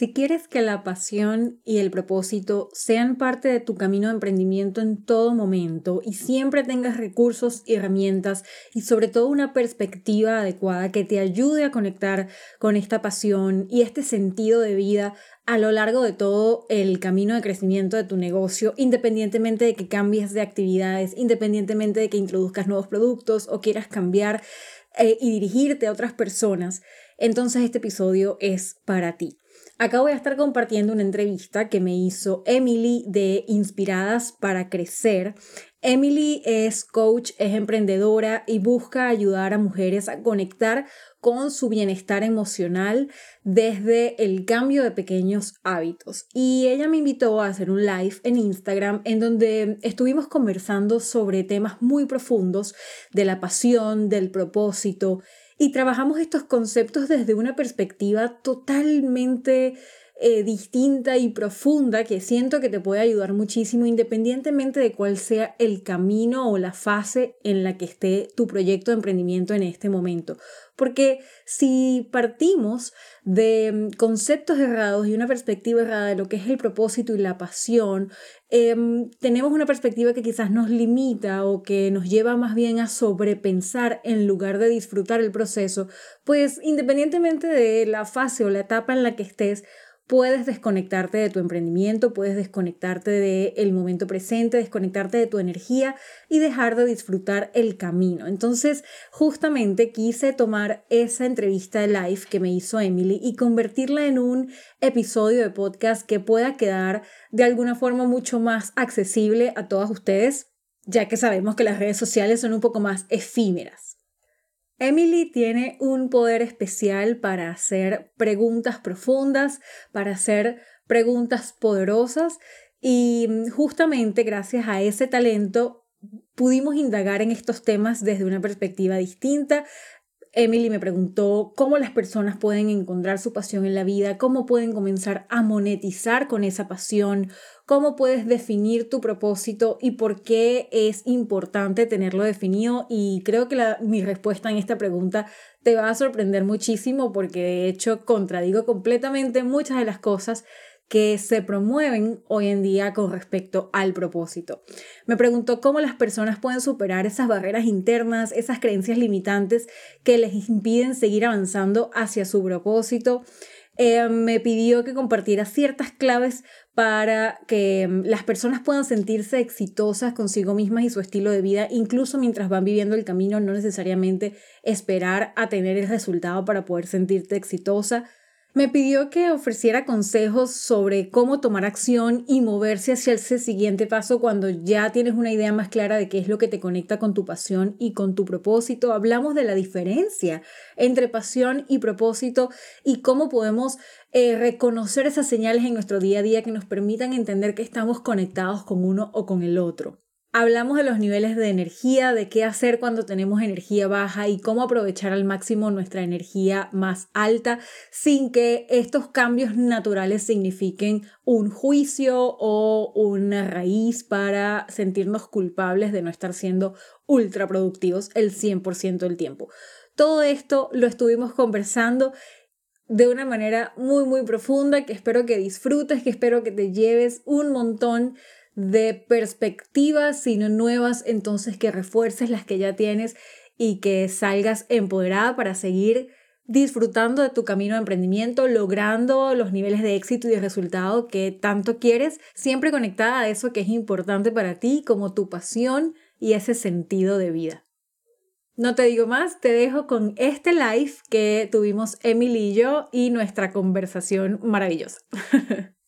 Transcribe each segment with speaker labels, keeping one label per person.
Speaker 1: Si quieres que la pasión y el propósito sean parte de tu camino de emprendimiento en todo momento y siempre tengas recursos y herramientas y sobre todo una perspectiva adecuada que te ayude a conectar con esta pasión y este sentido de vida a lo largo de todo el camino de crecimiento de tu negocio, independientemente de que cambies de actividades, independientemente de que introduzcas nuevos productos o quieras cambiar eh, y dirigirte a otras personas, entonces este episodio es para ti. Acá voy a estar compartiendo una entrevista que me hizo Emily de Inspiradas para Crecer. Emily es coach, es emprendedora y busca ayudar a mujeres a conectar con su bienestar emocional desde el cambio de pequeños hábitos. Y ella me invitó a hacer un live en Instagram en donde estuvimos conversando sobre temas muy profundos de la pasión, del propósito y trabajamos estos conceptos desde una perspectiva totalmente eh, distinta y profunda que siento que te puede ayudar muchísimo independientemente de cuál sea el camino o la fase en la que esté tu proyecto de emprendimiento en este momento. Porque si partimos de mm, conceptos errados y una perspectiva errada de lo que es el propósito y la pasión, em, tenemos una perspectiva que quizás nos limita o que nos lleva más bien a sobrepensar en lugar de disfrutar el proceso, pues independientemente de la fase o la etapa en la que estés, puedes desconectarte de tu emprendimiento, puedes desconectarte del momento presente, desconectarte de tu energía y dejar de disfrutar el camino. Entonces, justamente quise tomar esa entrevista de live que me hizo Emily y convertirla en un episodio de podcast que pueda quedar de alguna forma mucho más accesible a todas ustedes, ya que sabemos que las redes sociales son un poco más efímeras. Emily tiene un poder especial para hacer preguntas profundas, para hacer preguntas poderosas y mm, justamente gracias a ese talento pudimos indagar en estos temas desde una perspectiva distinta, Emily me preguntó cómo las personas pueden encontrar su pasión en la vida, cómo pueden comenzar a monetizar con esa pasión, cómo puedes definir tu propósito y por qué es importante tenerlo definido. Y creo que mi respuesta en esta pregunta te va a sorprender muchísimo porque de hecho contradigo completamente muchas de las cosas que se promueven hoy en día con respecto al propósito. Me preguntó cómo las personas pueden superar esas barreras internas, esas creencias limitantes que les impiden seguir avanzando hacia su propósito. Eh, me pidió que compartiera ciertas claves para que mm, las personas puedan sentirse exitosas consigo mismas y su estilo de vida, incluso mientras van viviendo el camino, no necesariamente esperar a tener el resultado para poder sentirte exitosa, me pidió que ofreciera consejos sobre cómo tomar acción y moverse hacia ese siguiente paso cuando ya tienes una idea más clara de qué es lo que te conecta con tu pasión y con tu propósito. Hablamos de la diferencia entre pasión y propósito y cómo podemos eh, reconocer esas señales en nuestro día a día que nos permitan entender que estamos conectados con uno o con el otro. Hablamos de los niveles de energía, de qué hacer cuando tenemos energía baja y cómo aprovechar al máximo nuestra energía más alta sin que estos cambios naturales signifiquen un juicio o una raíz para sentirnos culpables de no estar siendo ultra productivos el 100% del tiempo. Todo esto lo estuvimos conversando de una manera muy muy profunda que espero que disfrutes, que espero que te lleves un montón de perspectivas, sino nuevas, entonces que refuerces las que ya tienes y que salgas empoderada para seguir disfrutando de tu camino de emprendimiento, logrando los niveles de éxito y de resultado que tanto quieres, siempre conectada a eso que es importante para ti, como tu pasión y ese sentido de vida. No te digo más, te dejo con este live que tuvimos Emily y yo y nuestra conversación maravillosa.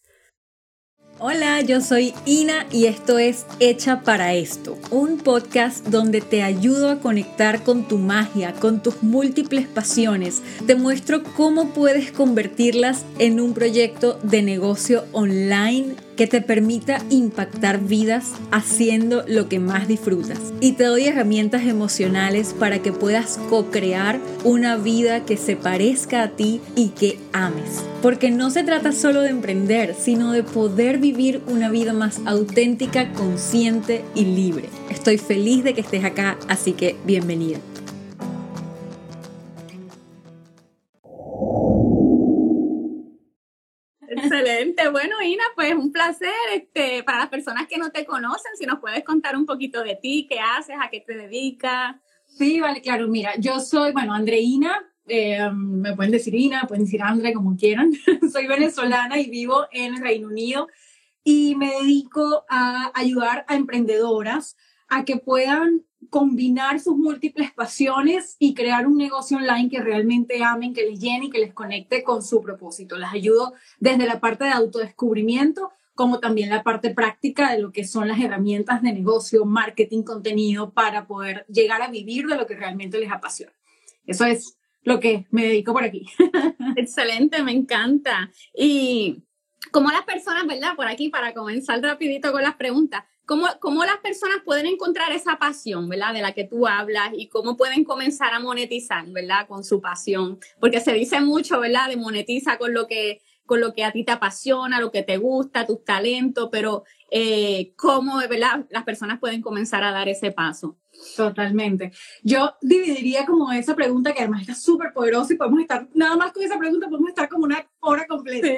Speaker 1: Hola, yo soy Ina y esto es Hecha para esto, un podcast donde te ayudo a conectar con tu magia, con tus múltiples pasiones. Te muestro cómo puedes convertirlas en un proyecto de negocio online que te permita impactar vidas haciendo lo que más disfrutas. Y te doy herramientas emocionales para que puedas co-crear una vida que se parezca a ti y que ames. Porque no se trata solo de emprender, sino de poder vivir una vida más auténtica, consciente y libre. Estoy feliz de que estés acá, así que bienvenida.
Speaker 2: Excelente. Bueno, Ina, pues un placer. Este, para las personas que no te conocen, si nos puedes contar un poquito de ti, qué haces, a qué te dedicas.
Speaker 1: Sí, vale, claro. Mira, yo soy, bueno, Andreina, eh, me pueden decir Ina, pueden decir Andre, como quieran. soy venezolana y vivo en Reino Unido y me dedico a ayudar a emprendedoras a que puedan combinar sus múltiples pasiones y crear un negocio online que realmente amen, que les llene y que les conecte con su propósito. Las ayudo desde la parte de autodescubrimiento como también la parte práctica de lo que son las herramientas de negocio, marketing, contenido para poder llegar a vivir de lo que realmente les apasiona. Eso es lo que me dedico por aquí.
Speaker 2: Excelente, me encanta. Y como las personas, ¿verdad? Por aquí, para comenzar rapidito con las preguntas, ¿cómo, ¿cómo las personas pueden encontrar esa pasión, ¿verdad? De la que tú hablas y cómo pueden comenzar a monetizar, ¿verdad? Con su pasión. Porque se dice mucho, ¿verdad? De monetiza con lo que con lo que a ti te apasiona, lo que te gusta, tus talentos, pero eh, cómo ¿verdad? las personas pueden comenzar a dar ese paso.
Speaker 1: Totalmente. Yo dividiría como esa pregunta que además está súper poderosa y podemos estar, nada más con esa pregunta podemos estar como una hora completa.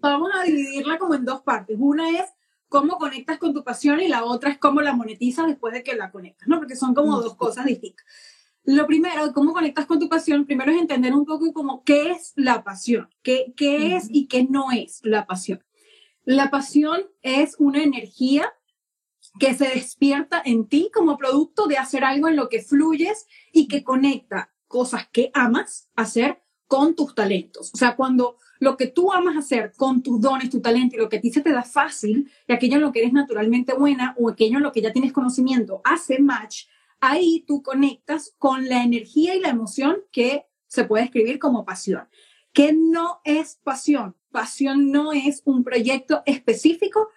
Speaker 1: vamos a dividirla como en dos partes. Una es cómo conectas con tu pasión y la otra es cómo la monetizas después de que la conectas, ¿no? Porque son como dos cosas distintas. Lo primero, cómo conectas con tu pasión, primero es entender un poco como qué es la pasión, qué, qué es y qué no es la pasión. La pasión es una energía que se despierta en ti como producto de hacer algo en lo que fluyes y que conecta cosas que amas hacer con tus talentos. O sea, cuando lo que tú amas hacer con tus dones, tu talento y lo que a ti se te da fácil y aquello en lo que eres naturalmente buena o aquello en lo que ya tienes conocimiento hace match, ahí tú conectas con la energía y la emoción que se puede escribir como pasión. ¿Qué no es pasión? Pasión no es un proyecto específico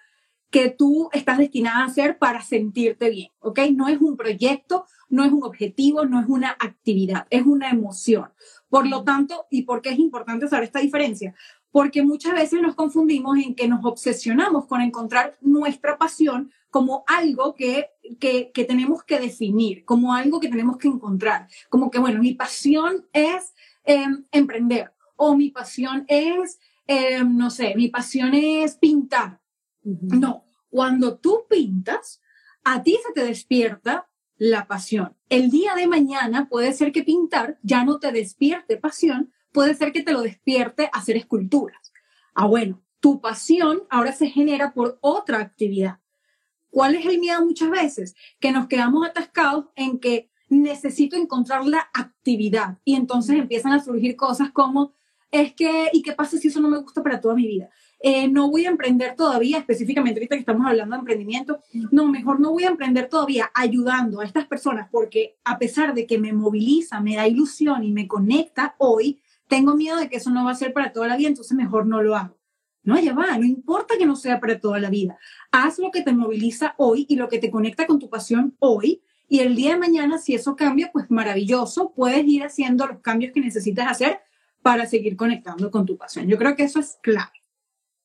Speaker 1: que tú estás destinada a hacer para sentirte bien, ¿ok? No es un proyecto, no es un objetivo, no es una actividad, es una emoción. Por lo tanto, ¿y por qué es importante saber esta diferencia? Porque muchas veces nos confundimos en que nos obsesionamos con encontrar nuestra pasión como algo que, que, tenemos que definir, como algo que tenemos que encontrar. Como que, bueno, mi pasión es em, emprender o mi pasión es, em, no sé, mi pasión es pintar. No, cuando tú pintas, a ti se te despierta la pasión. El día de mañana puede ser que pintar ya no te despierte pasión, puede ser que te lo despierte hacer esculturas. Ah, bueno, tu pasión ahora se genera por otra actividad. ¿Cuál es el miedo muchas veces? Que nos quedamos atascados en que necesito encontrar la actividad y entonces empiezan a surgir cosas como, es que, ¿y qué pasa si eso no me gusta para toda mi vida? Eh, no voy a emprender todavía, específicamente ahorita que estamos hablando de emprendimiento, no, mejor no voy a emprender todavía ayudando a estas personas porque a pesar de que me moviliza, me da ilusión y me conecta hoy, tengo miedo de que eso no va a ser para toda la vida, entonces mejor no lo hago. No, ya va, no importa que no sea para toda la vida. Haz lo que te moviliza hoy y lo que te conecta con tu pasión hoy. Y el día de mañana, si eso cambia, pues maravilloso, puedes ir haciendo los cambios que necesitas hacer para seguir conectando con tu pasión. Yo creo que eso es clave.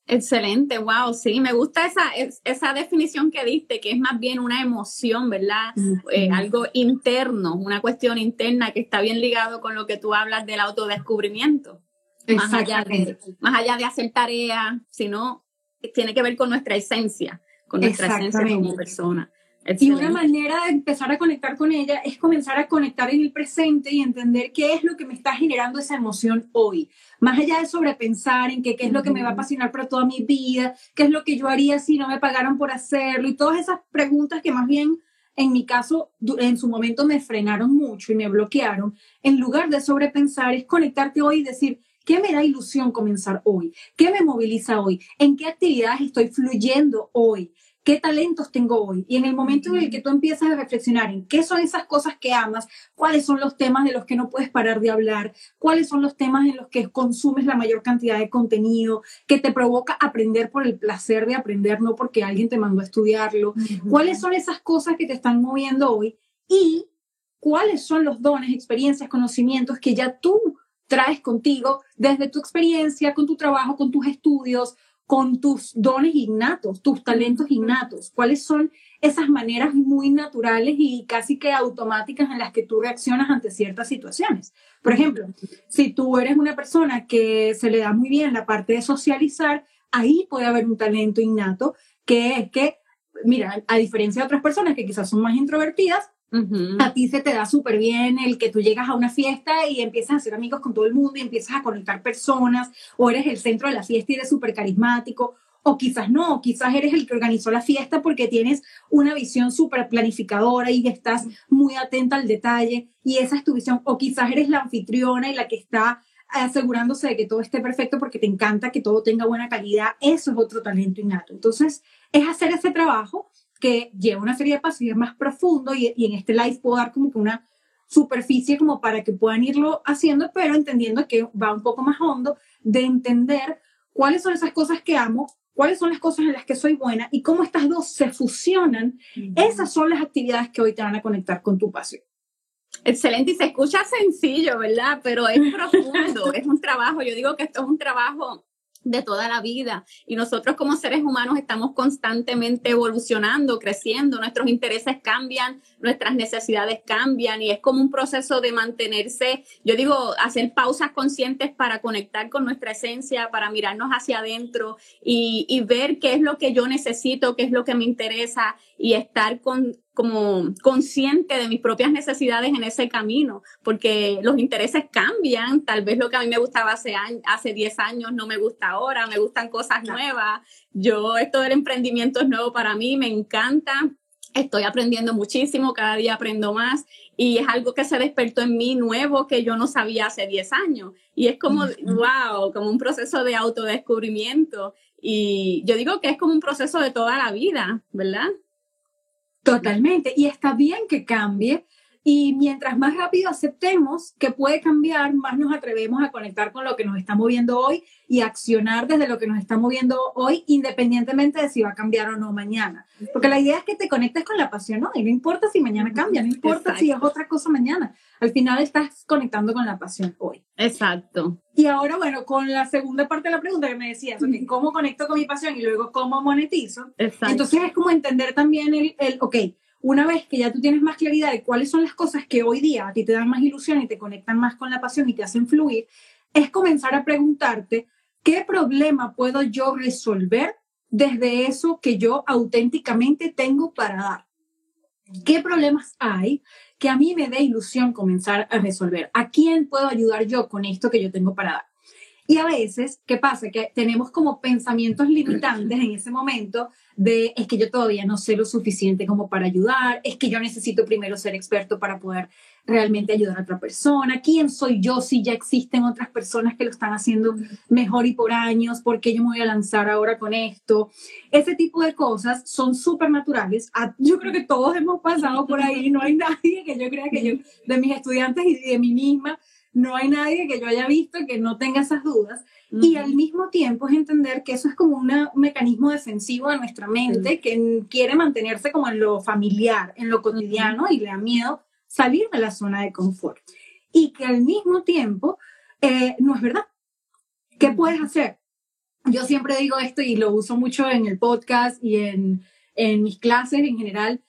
Speaker 2: Excelente, wow, sí, me gusta esa, esa definición que diste, que es más bien una emoción, ¿verdad? Eh, algo interno, una cuestión interna que está bien ligado con lo que tú hablas del autodescubrimiento. Más allá, de, más allá de hacer tarea, sino tiene que ver con nuestra esencia, con nuestra esencia como persona.
Speaker 1: Y una manera de empezar a conectar con ella es comenzar a conectar en el presente y entender qué es lo que me está generando esa emoción hoy. Más allá de sobrepensar en qué es lo que me va a apasionar para toda mi vida, qué es lo que yo haría si no me pagaran por hacerlo y todas esas preguntas que más bien en mi caso en su momento me frenaron mucho y me bloquearon. En lugar de sobrepensar es conectarte hoy y decir, ¿Qué me da ilusión comenzar hoy? ¿Qué me moviliza hoy? ¿En qué actividades estoy fluyendo hoy? qué talentos tengo hoy. Y en el momento en el que tú empiezas a reflexionar en qué son esas cosas que amas, cuáles son los temas de los que no puedes parar de hablar, cuáles son los temas en los que consumes la mayor cantidad de contenido, que te provoca aprender por el placer de aprender, no porque alguien te mandó a estudiarlo, cuáles son esas cosas que te están moviendo hoy y cuáles son los dones, experiencias, conocimientos que ya tú traes contigo desde tu experiencia, con tu trabajo, con tus estudios, con tus dones innatos, tus talentos innatos, cuáles son esas maneras muy naturales y casi que automáticas en las que tú reaccionas ante ciertas situaciones. Por ejemplo, si tú eres una persona que se le da muy bien la parte de socializar, ahí puede haber un talento innato que es que, mira, a diferencia de otras personas que quizás son más introvertidas, a ti se te da súper bien el que tú llegas a una fiesta y empiezas a hacer amigos con todo el mundo y empiezas a conectar personas, o eres el centro de la fiesta y eres súper carismático, o quizás no, quizás eres el que organizó la fiesta porque tienes una visión súper planificadora y estás muy atenta al detalle y esa es tu visión, o quizás eres la anfitriona y la que está asegurándose de que todo esté perfecto porque te encanta que todo tenga buena calidad, eso es otro talento innato. Entonces, es hacer ese trabajo que lleva una serie de pasos y es más profundo y, en este live puedo dar como que una superficie como para que puedan irlo haciendo, pero entendiendo que va un poco más hondo de entender cuáles son esas cosas que amo, cuáles son las cosas en las que soy buena y cómo estas dos se fusionan. Esas son las actividades que hoy te van a conectar con tu pasión.
Speaker 2: Excelente, y se escucha sencillo, ¿verdad? Pero es profundo, es un trabajo. Yo digo que esto es un trabajo de toda la vida. Y nosotros como seres humanos estamos constantemente evolucionando, creciendo, nuestros intereses cambian, nuestras necesidades cambian y es como un proceso de mantenerse, yo digo, hacer pausas conscientes para conectar con nuestra esencia, para mirarnos hacia adentro y, y ver qué es lo que yo necesito, qué es lo que me interesa y estar con, como consciente de mis propias necesidades en ese camino, porque los intereses cambian, tal vez lo que a mí me gustaba hace, hace 10 años no me gusta ahora, me gustan cosas nuevas, yo esto del emprendimiento es nuevo para mí, me encanta, estoy aprendiendo muchísimo, cada día aprendo más y es algo que se despertó en mí nuevo que yo no sabía hace 10 años. Y es como, wow, como un proceso de autodescubrimiento. Y yo digo que es como un proceso de toda la vida, ¿verdad?
Speaker 1: Totalmente. Y está bien que cambie. Y mientras más rápido aceptemos que puede cambiar, más nos atrevemos a conectar con lo que nos está moviendo hoy y accionar desde lo que nos está moviendo hoy, independientemente de si va a cambiar o no mañana. Porque la idea es que te conectes con la pasión, ¿no? Y no importa si mañana cambia, no importa si es otra cosa mañana. Al final estás conectando con la pasión hoy.
Speaker 2: Exacto.
Speaker 1: Y ahora, bueno, con la segunda parte de la pregunta que me decías, ¿cómo conecto con mi pasión y luego cómo monetizo? Exacto. Entonces es como entender también el, el ok, una vez que ya tú tienes más claridad de cuáles son las cosas que hoy día a ti te dan más ilusión y te conectan más con la pasión y te hacen fluir, es comenzar a preguntarte qué problema puedo yo resolver desde eso que yo auténticamente tengo para dar. ¿Qué problemas hay que a mí me dé ilusión comenzar a resolver? ¿A quién puedo ayudar yo con esto que yo tengo para dar? Y a veces, ¿qué pasa? Que tenemos como pensamientos limitantes en ese momento de es que yo todavía no sé lo suficiente como para ayudar, es que yo necesito primero ser experto para poder realmente ayudar a otra persona, quién soy yo si ya existen otras personas que lo están haciendo mejor y por años, por qué yo me voy a lanzar ahora con esto. Ese tipo de cosas son súper naturales. Ah, yo creo que todos hemos pasado por ahí, no hay nadie que yo crea que yo, de mis estudiantes y de mí misma, no hay nadie que yo haya visto que no tenga esas dudas. Y al mismo tiempo es entender que eso es como un mecanismo defensivo de nuestra mente que quiere mantenerse como en lo familiar, en lo cotidiano y le da miedo salir de la zona de confort. Y que al mismo tiempo eh, no es verdad. ¿Qué puedes hacer? Yo siempre digo esto y lo uso mucho en el podcast y en, en mis clases en general.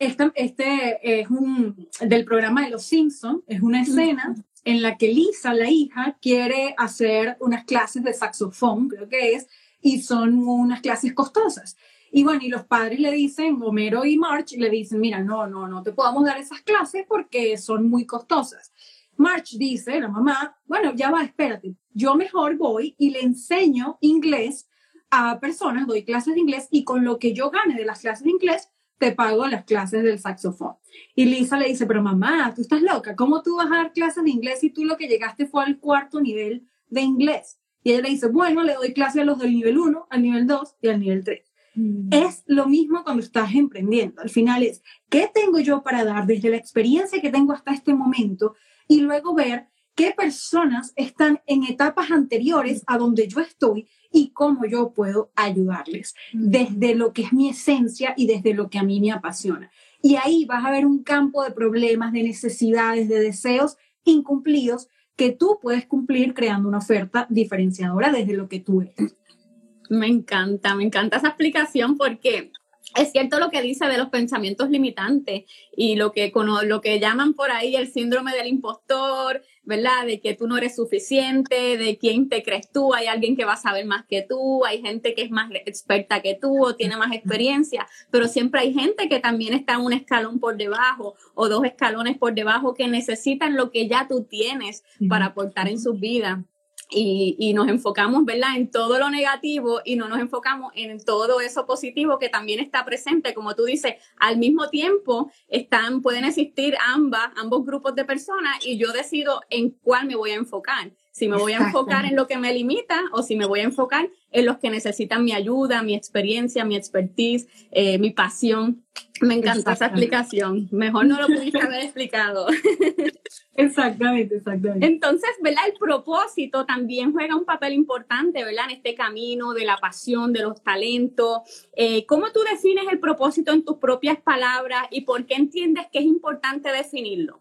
Speaker 1: Este, este es un del programa de Los Simpsons, es una escena en la que Lisa, la hija, quiere hacer unas clases de saxofón, creo que es, y son unas clases costosas. Y bueno, y los padres le dicen, Homero y March le dicen, mira, no, no, no te podamos dar esas clases porque son muy costosas. March dice, la mamá, bueno, ya va, espérate, yo mejor voy y le enseño inglés a personas, doy clases de inglés y con lo que yo gane de las clases de inglés, te pago las clases del saxofón. Y Lisa le dice, pero mamá, tú estás loca, ¿cómo tú vas a dar clases de inglés si tú lo que llegaste fue al cuarto nivel de inglés? Y ella le dice, bueno, le doy clases a los del nivel 1, al nivel 2 y al nivel 3. Mm. Es lo mismo cuando estás emprendiendo. Al final es, ¿qué tengo yo para dar desde la experiencia que tengo hasta este momento? Y luego ver qué personas están en etapas anteriores a donde yo estoy y cómo yo puedo ayudarles desde lo que es mi esencia y desde lo que a mí me apasiona. Y ahí vas a ver un campo de problemas, de necesidades, de deseos incumplidos que tú puedes cumplir creando una oferta diferenciadora desde lo que tú eres.
Speaker 2: Me encanta, me encanta esa explicación porque es cierto lo que dice de los pensamientos limitantes y lo que, lo que llaman por ahí el síndrome del impostor, ¿verdad? De que tú no eres suficiente, de quién te crees tú, hay alguien que va a saber más que tú, hay gente que es más experta que tú o tiene más experiencia, pero siempre hay gente que también está un escalón por debajo o dos escalones por debajo que necesitan lo que ya tú tienes para aportar en su vida y, nos enfocamos, ¿verdad?, en todo lo negativo y no nos enfocamos en todo eso positivo que también está presente. Como tú dices, al mismo tiempo están, pueden existir ambas, ambos grupos de personas y yo decido en cuál me voy a enfocar. Si me voy a enfocar en lo que me limita o si me voy a enfocar en los que necesitan mi ayuda, mi experiencia, mi expertise, eh, mi pasión. Me encanta esa explicación. Mejor no lo pudiste haber explicado.
Speaker 1: Exactamente, exactamente.
Speaker 2: Entonces, ¿verdad? El propósito también juega un papel importante, ¿verdad? En este camino de la pasión, de los talentos. Eh, ¿Cómo tú defines el propósito en tus propias palabras y por qué entiendes que es importante definirlo?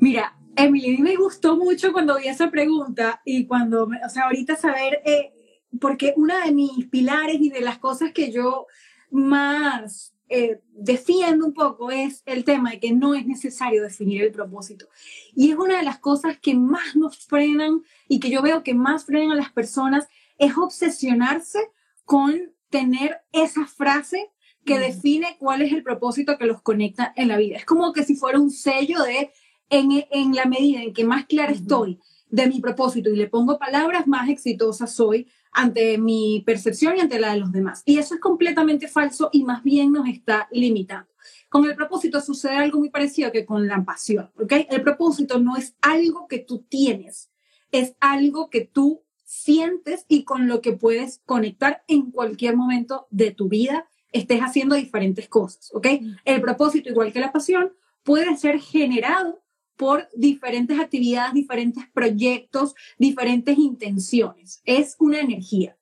Speaker 1: Mira, Emily, me gustó mucho cuando vi esa pregunta y cuando, o sea, ahorita saber, eh, porque una de mis pilares y de las cosas que yo más eh, defiendo un poco es el tema de que no es necesario definir el propósito. Y es una de las cosas que más nos frenan y que yo veo que más frenan a las personas es obsesionarse con tener esa frase que define cuál es el propósito que los conecta en la vida. Es como que si fuera un sello de en, la medida en que más clara estoy de mi propósito y le pongo palabras, más exitosa soy ante mi percepción y ante la de los demás. Y eso es completamente falso y más bien nos está limitando. Con el propósito sucede algo muy parecido que con la pasión, ¿ok? El propósito no es algo que tú tienes, es algo que tú sientes y con lo que puedes conectar en cualquier momento de tu vida, estés haciendo diferentes cosas, ¿ok? El propósito, igual que la pasión, puede ser generado por diferentes actividades, diferentes proyectos, diferentes intenciones. Es una energía.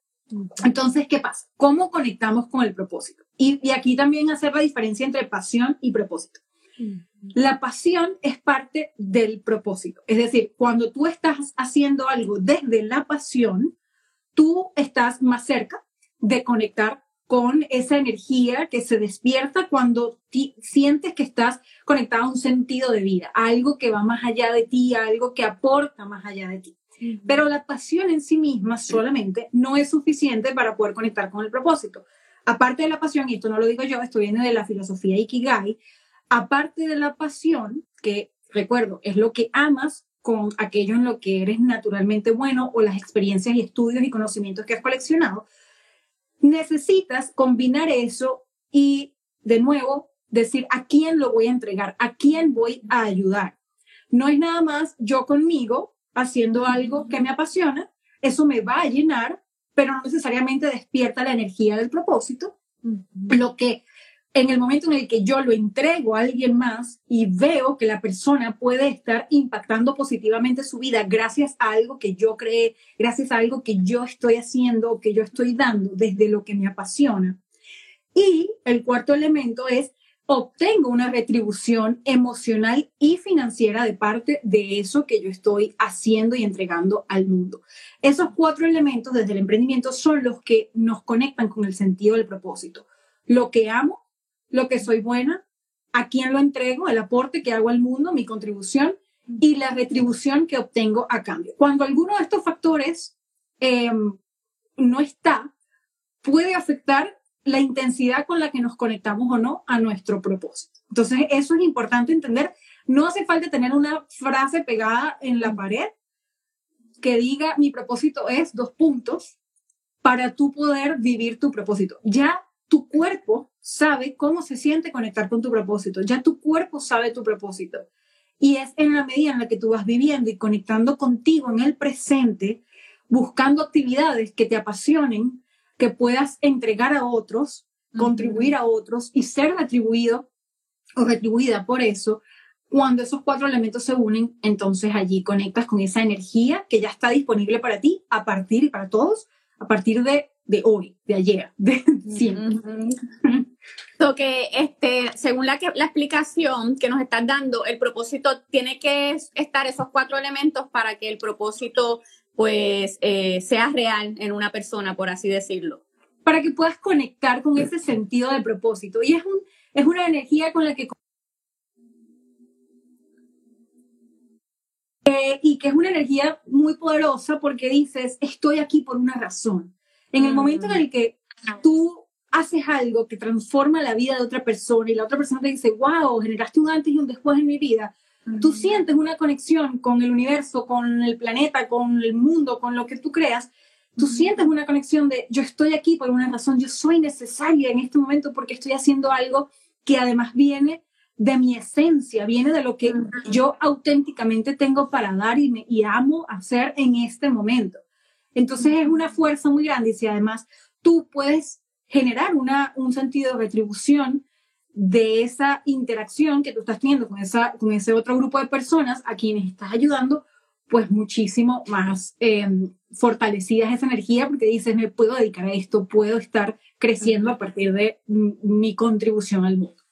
Speaker 1: Entonces, ¿qué pasa? ¿Cómo conectamos con el propósito? Y, aquí también hacer la diferencia entre pasión y propósito. La pasión es parte del propósito. Es decir, cuando tú estás haciendo algo desde la pasión, tú estás más cerca de conectar con esa energía que se despierta cuando sientes que estás conectado a un sentido de vida, algo que va más allá de ti, algo que aporta más allá de ti. Pero la pasión en sí misma solamente no es suficiente para poder conectar con el propósito. Aparte de la pasión, y esto no lo digo yo, esto viene de la filosofía Ikigai, aparte de la pasión, que recuerdo, es lo que amas con aquello en lo que eres naturalmente bueno o las experiencias y estudios y conocimientos que has coleccionado, necesitas combinar eso y de nuevo decir a quién lo voy a entregar, a quién voy a ayudar. No es nada más yo conmigo haciendo algo que me apasiona, eso me va a llenar, pero no necesariamente despierta la energía del propósito. Lo que en el momento en el que yo lo entrego a alguien más y veo que la persona puede estar impactando positivamente su vida gracias a algo que yo creé, gracias a algo que yo estoy haciendo que yo estoy dando desde lo que me apasiona. Y el cuarto elemento es obtengo una retribución emocional y financiera de parte de eso que yo estoy haciendo y entregando al mundo. Esos cuatro elementos desde el emprendimiento son los que nos conectan con el sentido del propósito. Lo que amo, lo que soy buena, a quién lo entrego, el aporte que hago al mundo, mi contribución y la retribución que obtengo a cambio. Cuando alguno de estos factores em, no está, puede afectar la intensidad con la que nos conectamos o no a nuestro propósito. Entonces, eso es importante entender. No hace falta tener una frase pegada en la pared que diga mi propósito es dos puntos para tú poder vivir tu propósito. Ya tu cuerpo sabe cómo se siente conectar con tu propósito, ya tu cuerpo sabe tu propósito. Y es en la medida en la que tú vas viviendo y conectando contigo en el presente, buscando actividades que te apasionen, que puedas entregar a otros, contribuir a otros y ser retribuido o retribuida por eso, cuando esos cuatro elementos se unen, entonces allí conectas con esa energía que ya está disponible para ti a partir y para todos, a partir de de hoy, de ayer, de siempre.
Speaker 2: que este, según la, la explicación que nos estás dando, el propósito tiene que estar esos cuatro elementos para que el propósito pues eh, sea real en una persona, por así decirlo.
Speaker 1: Para que puedas conectar con ese sentido de propósito. Y es, un, es una energía con la que... Eh, y que es una energía muy poderosa porque dices, estoy aquí por una razón. En el momento en el que tú haces algo que transforma la vida de otra persona y la otra persona te dice, wow, generaste un antes y un después en mi vida, tú sientes una conexión con el universo, con el planeta, con el mundo, con lo que tú creas, tú sientes una conexión de yo estoy aquí por una razón, yo soy necesaria en este momento porque estoy haciendo algo que además viene de mi esencia, viene de lo que yo auténticamente tengo para dar y, me, y amo hacer en este momento. Entonces es una fuerza muy grande y si además tú puedes generar una, un sentido de retribución de esa interacción que tú estás teniendo con, esa, con ese otro grupo de personas a quienes estás ayudando, pues muchísimo más eh, fortalecida es esa energía porque dices, me puedo dedicar a esto, puedo estar creciendo a partir de mi contribución al mundo.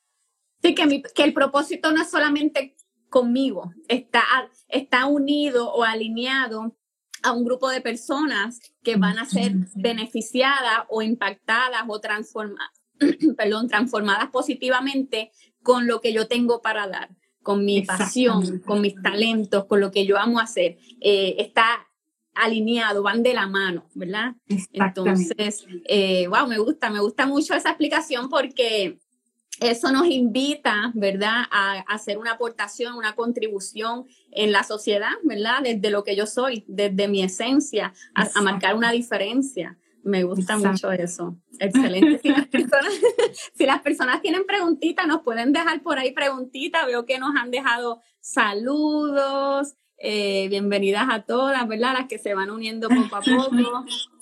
Speaker 2: Sí, que, que el propósito no es solamente conmigo, está, está unido o alineado a un grupo de personas que van a ser beneficiadas o impactadas o transformadas, perdón, transformadas positivamente con lo que yo tengo para dar, con mi pasión, con mis talentos, con lo que yo amo hacer. Eh, está alineado, van de la mano, ¿verdad? Entonces, eh, wow, me gusta, me gusta mucho esa explicación porque eso nos invita, ¿verdad?, a, hacer una aportación, una contribución en la sociedad, ¿verdad?, desde lo que yo soy, desde mi esencia, a, marcar una diferencia. Me gusta mucho eso. Excelente. Si las, personas, tienen preguntitas, nos pueden dejar por ahí preguntitas. Veo que nos han dejado saludos. Eh, bienvenidas a todas, ¿verdad? Las que se van uniendo poco a poco.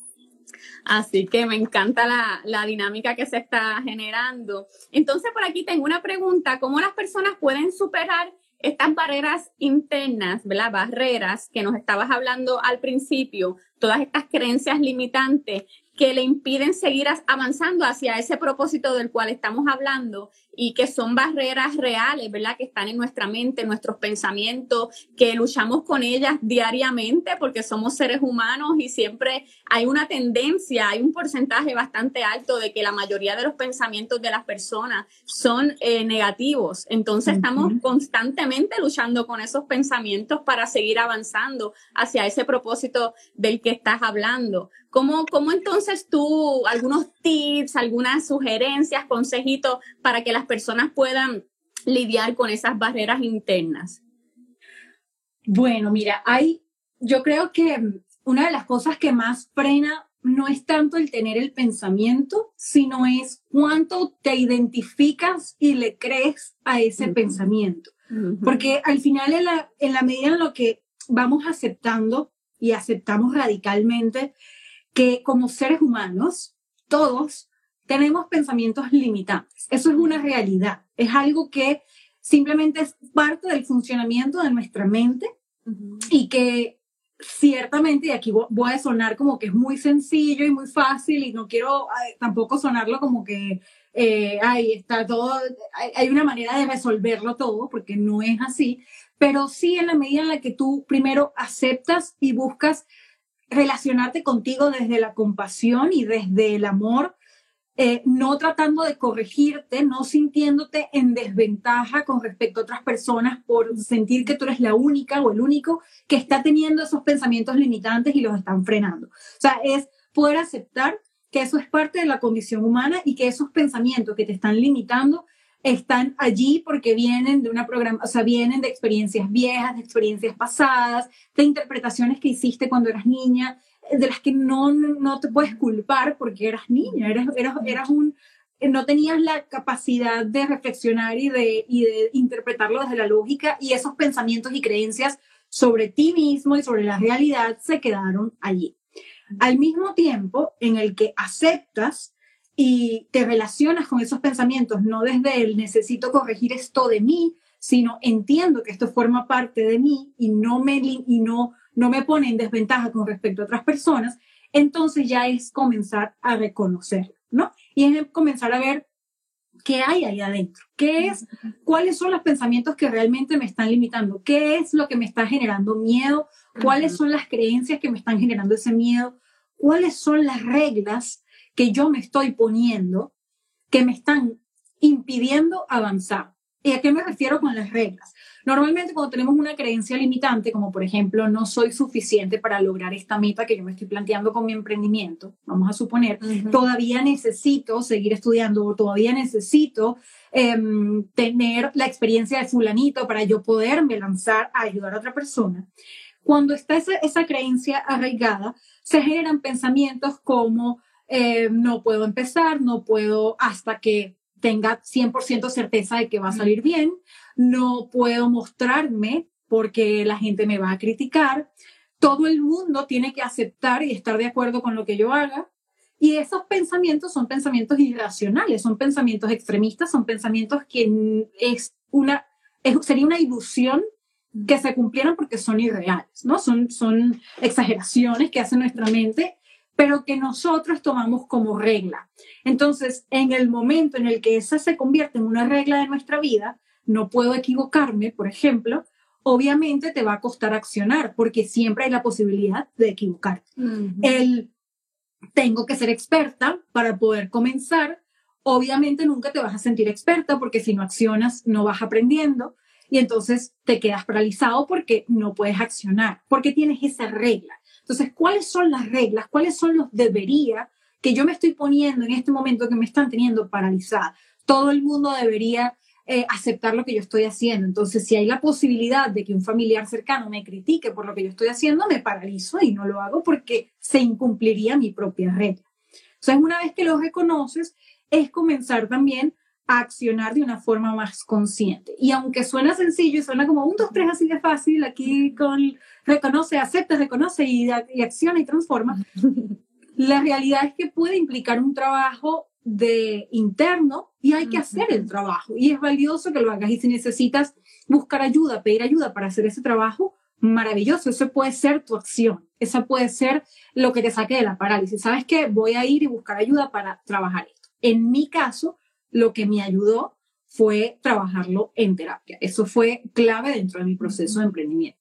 Speaker 2: Así que me encanta la, dinámica que se está generando. Entonces, por aquí tengo una pregunta, ¿cómo las personas pueden superar estas barreras internas, ¿verdad? Barreras que nos estabas hablando al principio, todas estas creencias limitantes que le impiden seguir avanzando hacia ese propósito del cual estamos hablando y que son barreras reales, ¿verdad? Que están en nuestra mente, en nuestros pensamientos, que luchamos con ellas diariamente porque somos seres humanos y siempre hay una tendencia, hay un porcentaje bastante alto de que la mayoría de los pensamientos de las personas son eh, negativos. Entonces estamos constantemente luchando con esos pensamientos para seguir avanzando hacia ese propósito del que estás hablando. ¿Cómo, ¿Cómo, entonces tú, algunos tips, algunas sugerencias, consejitos para que las personas puedan lidiar con esas barreras internas?
Speaker 1: Bueno, mira, hay, yo creo que una de las cosas que más frena no es tanto el tener el pensamiento, sino es cuánto te identificas y le crees a ese pensamiento. Porque al final, en la, en la medida en lo que vamos aceptando y aceptamos radicalmente que como seres humanos, todos tenemos pensamientos limitantes. Eso es una realidad. Es algo que simplemente es parte del funcionamiento de nuestra mente y que ciertamente, y aquí voy a sonar como que es muy sencillo y muy fácil y no quiero tampoco sonarlo como que eh, ahí está todo, hay, hay, una manera de resolverlo todo, porque no es así, pero sí en la medida en la que tú primero aceptas y buscas relacionarte contigo desde la compasión y desde el amor, eh, no tratando de corregirte, no sintiéndote en desventaja con respecto a otras personas por sentir que tú eres la única o el único que está teniendo esos pensamientos limitantes y los están frenando. O sea, es poder aceptar que eso es parte de la condición humana y que esos pensamientos que te están limitando están allí porque vienen de una programa, o sea, vienen de experiencias viejas, de experiencias pasadas, de interpretaciones que hiciste cuando eras niña, de las que no, no te puedes culpar porque eras niña, eras, eras, un, no tenías la capacidad de reflexionar y de, y de interpretarlo desde la lógica y esos pensamientos y creencias sobre ti mismo y sobre la realidad se quedaron allí. Al mismo tiempo en el que aceptas y te relacionas con esos pensamientos, no desde el necesito corregir esto de mí, sino entiendo que esto forma parte de mí y no me, y no, no me pone en desventaja con respecto a otras personas, entonces ya es comenzar a reconocerlo, ¿no? Y es comenzar a ver qué hay ahí adentro, qué es, cuáles son los pensamientos que realmente me están limitando, qué es lo que me está generando miedo cuáles son las creencias que me están generando ese miedo, cuáles son las reglas que yo me estoy poniendo que me están impidiendo avanzar. ¿Y a qué me refiero con las reglas? Normalmente cuando tenemos una creencia limitante, como por ejemplo, no soy suficiente para lograr esta meta que yo me estoy planteando con mi emprendimiento, vamos a suponer, todavía necesito seguir estudiando o todavía necesito em, tener la experiencia de fulanito para yo poderme lanzar a ayudar a otra persona. Cuando está esa, esa creencia arraigada, se generan pensamientos como eh, no puedo empezar, no puedo hasta que tenga 100% certeza de que va a salir bien, no puedo mostrarme porque la gente me va a criticar, todo el mundo tiene que aceptar y estar de acuerdo con lo que yo haga. Y esos pensamientos son pensamientos irracionales, son pensamientos extremistas, son pensamientos que es una, sería una ilusión que se cumplieran porque son irreales, ¿no? Son, son exageraciones que hace nuestra mente pero que nosotros tomamos como regla. Entonces, en el momento en el que esa se convierte en una regla de nuestra vida, no puedo equivocarme, por ejemplo, obviamente te va a costar accionar porque siempre hay la posibilidad de equivocarte. El tengo que ser experta para poder comenzar, obviamente nunca te vas a sentir experta porque si no accionas no vas aprendiendo y entonces te quedas paralizado porque no puedes accionar, porque tienes esa regla. Entonces, ¿cuáles son las reglas? ¿Cuáles son los debería que yo me estoy poniendo en este momento que me están teniendo paralizada? Todo el mundo debería eh, aceptar lo que yo estoy haciendo. Entonces, si hay la posibilidad de que un familiar cercano me critique por lo que yo estoy haciendo, me paralizo y no lo hago porque se incumpliría mi propia regla. Entonces, una vez que lo reconoces, es comenzar también a accionar de una forma más consciente. Y aunque suena sencillo y suena como un, dos, tres así de fácil, aquí con reconoce, acepta, reconoce y, y acciona y transforma, la realidad es que puede implicar un trabajo de interno y hay que hacer el trabajo. Y es valioso que lo hagas. Y si necesitas buscar ayuda, pedir ayuda para hacer ese trabajo, maravilloso. Eso puede ser tu acción. Esa puede ser lo que te saque de la parálisis. ¿Sabes qué? Voy a ir y buscar ayuda para trabajar esto. En mi caso, lo que me ayudó fue trabajarlo en terapia. Eso fue clave dentro de mi proceso de emprendimiento.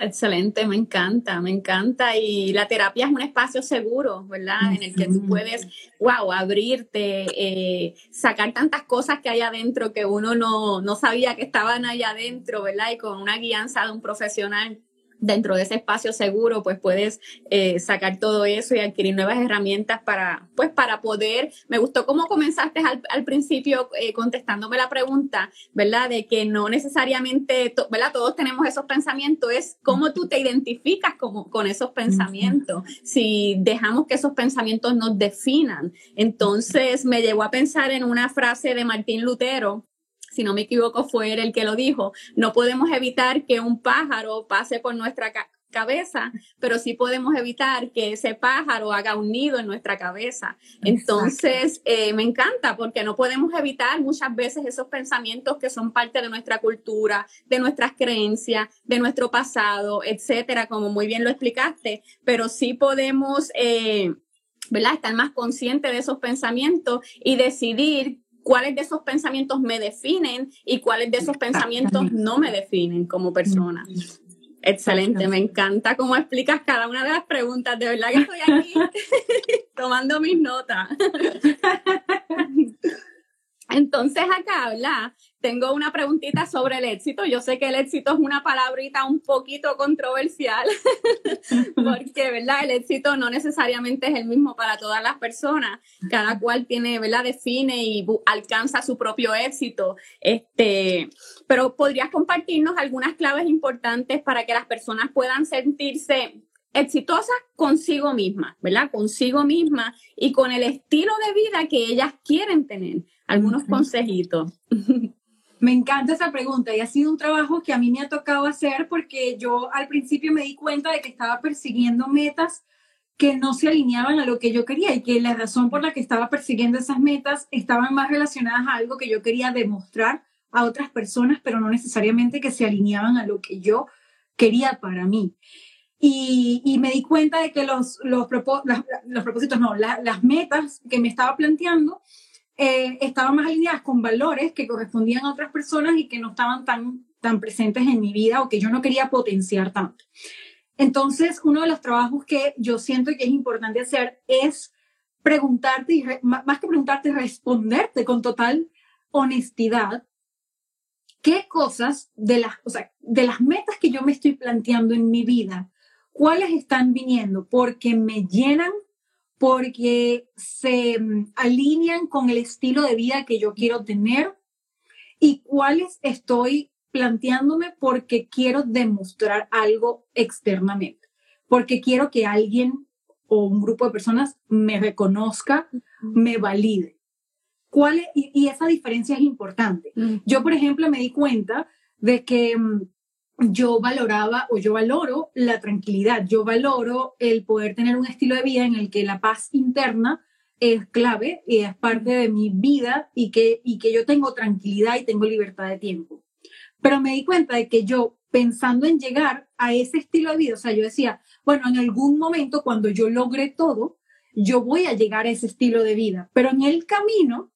Speaker 2: Excelente, me encanta, me encanta. Y la terapia es un espacio seguro, ¿verdad? En el que tú puedes, wow, abrirte, eh, sacar tantas cosas que hay adentro que uno no, no sabía que estaban allá adentro, ¿verdad? Y con una guianza de un profesional dentro de ese espacio seguro, pues puedes eh, sacar todo eso y adquirir nuevas herramientas para, pues para poder, me gustó cómo comenzaste al, principio eh, contestándome la pregunta, ¿verdad? De que no necesariamente, ¿verdad? Todos tenemos esos pensamientos, es cómo tú te identificas como, con esos pensamientos, si dejamos que esos pensamientos nos definan. Entonces me llevó a pensar en una frase de Martín Lutero, si no me equivoco, fue él el que lo dijo, no podemos evitar que un pájaro pase por nuestra cabeza, pero sí podemos evitar que ese pájaro haga un nido en nuestra cabeza. Entonces, eh, me encanta porque no podemos evitar muchas veces esos pensamientos que son parte de nuestra cultura, de nuestras creencias, de nuestro pasado, etcétera, como muy bien lo explicaste, pero sí podemos, eh, ¿verdad? Estar más conscientes de esos pensamientos y decidir cuáles de esos pensamientos me definen y cuáles de esos pensamientos no me definen como persona. Excelente, me encanta cómo explicas cada una de las preguntas. De verdad que estoy aquí tomando mis notas. Entonces acá, ¿verdad? Tengo una preguntita sobre el éxito. Yo sé que el éxito es una palabrita un poquito controversial, porque, ¿verdad? El éxito no necesariamente es el mismo para todas las personas. Cada cual tiene, ¿verdad? Define y alcanza su propio éxito. Este, pero podrías compartirnos algunas claves importantes para que las personas puedan sentirse exitosas consigo misma, ¿verdad? Consigo misma y con el estilo de vida que ellas quieren tener. Algunos consejitos.
Speaker 1: Me encanta esa pregunta y ha sido un trabajo que a mí me ha tocado hacer porque yo al principio me di cuenta de que estaba persiguiendo metas que no se alineaban a lo que yo quería y que la razón por la que estaba persiguiendo esas metas estaban más relacionadas a algo que yo quería demostrar a otras personas, pero no necesariamente que se alineaban a lo que yo quería para mí. Y, me di cuenta de que los, los, propósitos, no, las metas que me estaba planteando eh, estaban más alineadas con valores que correspondían a otras personas y que no estaban tan, tan presentes en mi vida o que yo no quería potenciar tanto. Entonces, uno de los trabajos que yo siento que es importante hacer es preguntarte, y más que preguntarte, responderte con total honestidad qué cosas de las, o sea, de las metas que yo me estoy planteando en mi vida, cuáles están viniendo porque me llenan, porque se mm, alinean con el estilo de vida que yo quiero tener y cuáles estoy planteándome porque quiero demostrar algo externamente, porque quiero que alguien o un grupo de personas me reconozca, me valide. ¿Cuál y, esa diferencia es importante. Yo, por ejemplo, me di cuenta de que mm, yo valoraba o yo valoro la tranquilidad, yo valoro el poder tener un estilo de vida en el que la paz interna es clave y es parte de mi vida y que, y que yo tengo tranquilidad y tengo libertad de tiempo. Pero me di cuenta de que yo, pensando en llegar a ese estilo de vida, o sea, yo decía, bueno, en algún momento cuando yo logre todo, yo voy a llegar a ese estilo de vida. Pero en el camino,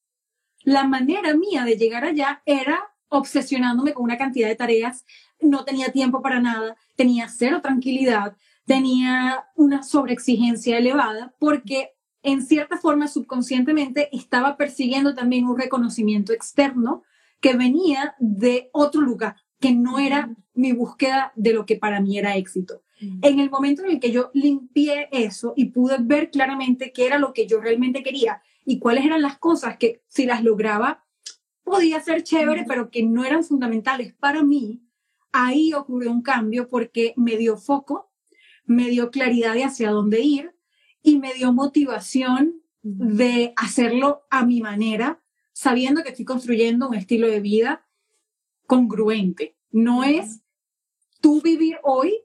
Speaker 1: la manera mía de llegar allá era obsesionándome con una cantidad de tareas, no tenía tiempo para nada, tenía cero tranquilidad, tenía una sobreexigencia elevada, porque en cierta forma subconscientemente estaba persiguiendo también un reconocimiento externo que venía de otro lugar, que no era mi búsqueda de lo que para mí era éxito. En el momento en el que yo limpié eso y pude ver claramente qué era lo que yo realmente quería y cuáles eran las cosas que si las lograba podía ser chévere, pero que no eran fundamentales para mí, ahí ocurrió un cambio porque me dio foco, me dio claridad de hacia dónde ir y me dio motivación de hacerlo a mi manera sabiendo que estoy construyendo un estilo de vida congruente. No es tú vivir hoy